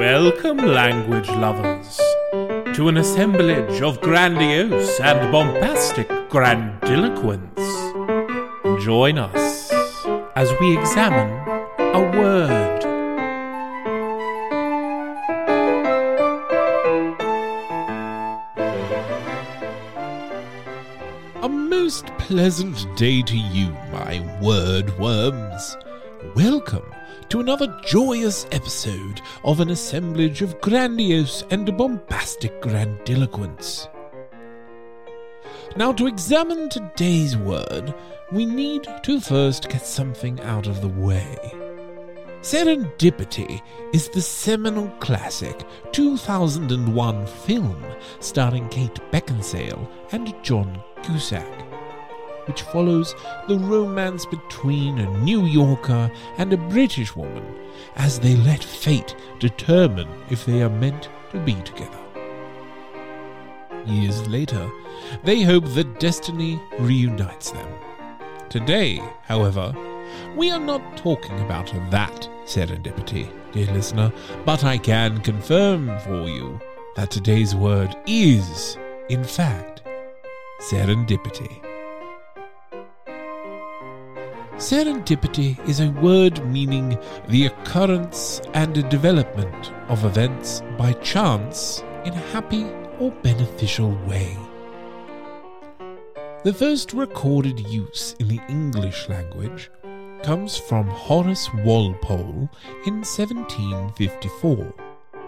Welcome, language lovers, to an assemblage of grandiose and bombastic grandiloquence. Join us as we examine a word. A most pleasant day to you, my word worms. Welcome to another joyous episode of an assemblage of grandiose and bombastic grandiloquence. Now, to examine today's word, we need to first get something out of the way. Serendipity is the seminal classic 2001 film starring Kate Beckinsale and John Cusack, which follows the romance between a New Yorker and a British woman as they let fate determine if they are meant to be together. Years later, they hope that destiny reunites them. Today, however, we are not talking about that serendipity, dear listener, but I can confirm for you that today's word is, in fact, serendipity. Serendipity is a word meaning the occurrence and development of events by chance in a happy or beneficial way. The first recorded use in the English language comes from Horace Walpole in 1754,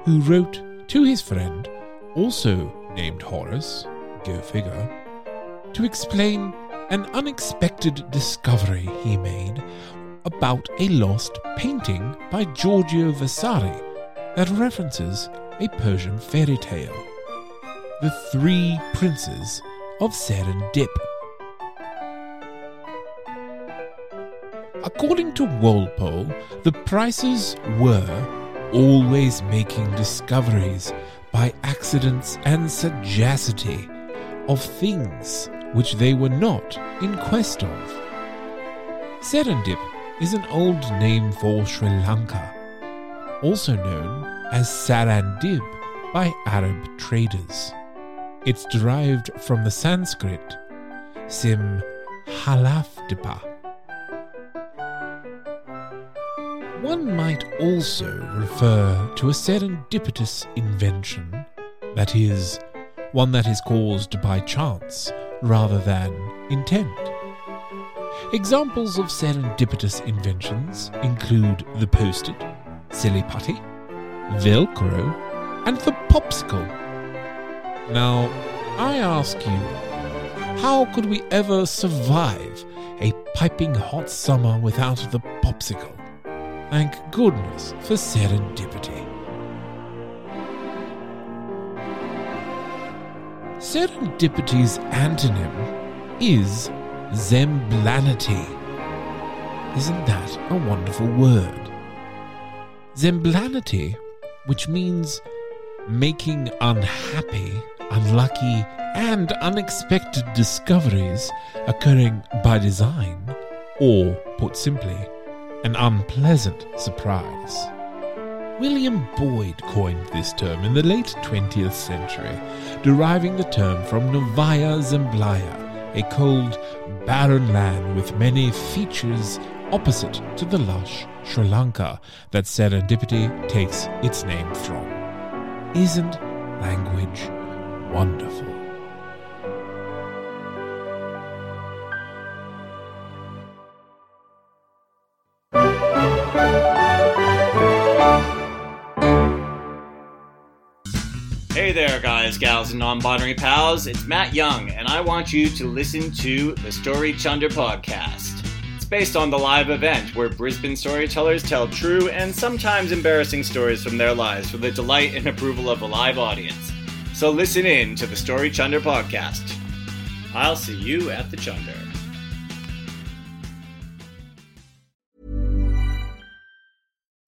who wrote to his friend, also named Horace, go figure, to explain an unexpected discovery he made about a lost painting by Giorgio Vasari that references a Persian fairy tale, The Three Princes of Serendip. According to Walpole, the Prices were always making discoveries by accidents and sagacity of things which they were not in quest of. Serendip is an old name for Sri Lanka, also known as Sarandib by Arab traders. It's derived from the Sanskrit Sim Halafdipa. One might also refer to a serendipitous invention, that is, one that is caused by chance rather than intent. Examples of serendipitous inventions include the post it, silly putty, Velcro, and the popsicle. Now, I ask you, how could we ever survive a piping hot summer without the popsicle? Thank goodness for serendipity. Serendipity's antonym is zemblanity. Isn't that a wonderful word? Zemblanity, which means making unhappy, unlucky, and unexpected discoveries occurring by design, or, put simply, an unpleasant surprise. William Boyd coined this term in the late 20th century, deriving the term from Novaya Zemlya, a cold, barren land with many features opposite to the lush Sri Lanka that serendipity takes its name from. Isn't language wonderful? Hey there, guys, gals, and non binary pals. It's Matt Young, and I want you to listen to the Story Chunder podcast. It's based on the live event where Brisbane storytellers tell true and sometimes embarrassing stories from their lives for the delight and approval of a live audience. So listen in to the Story Chunder podcast. I'll see you at the Chunder.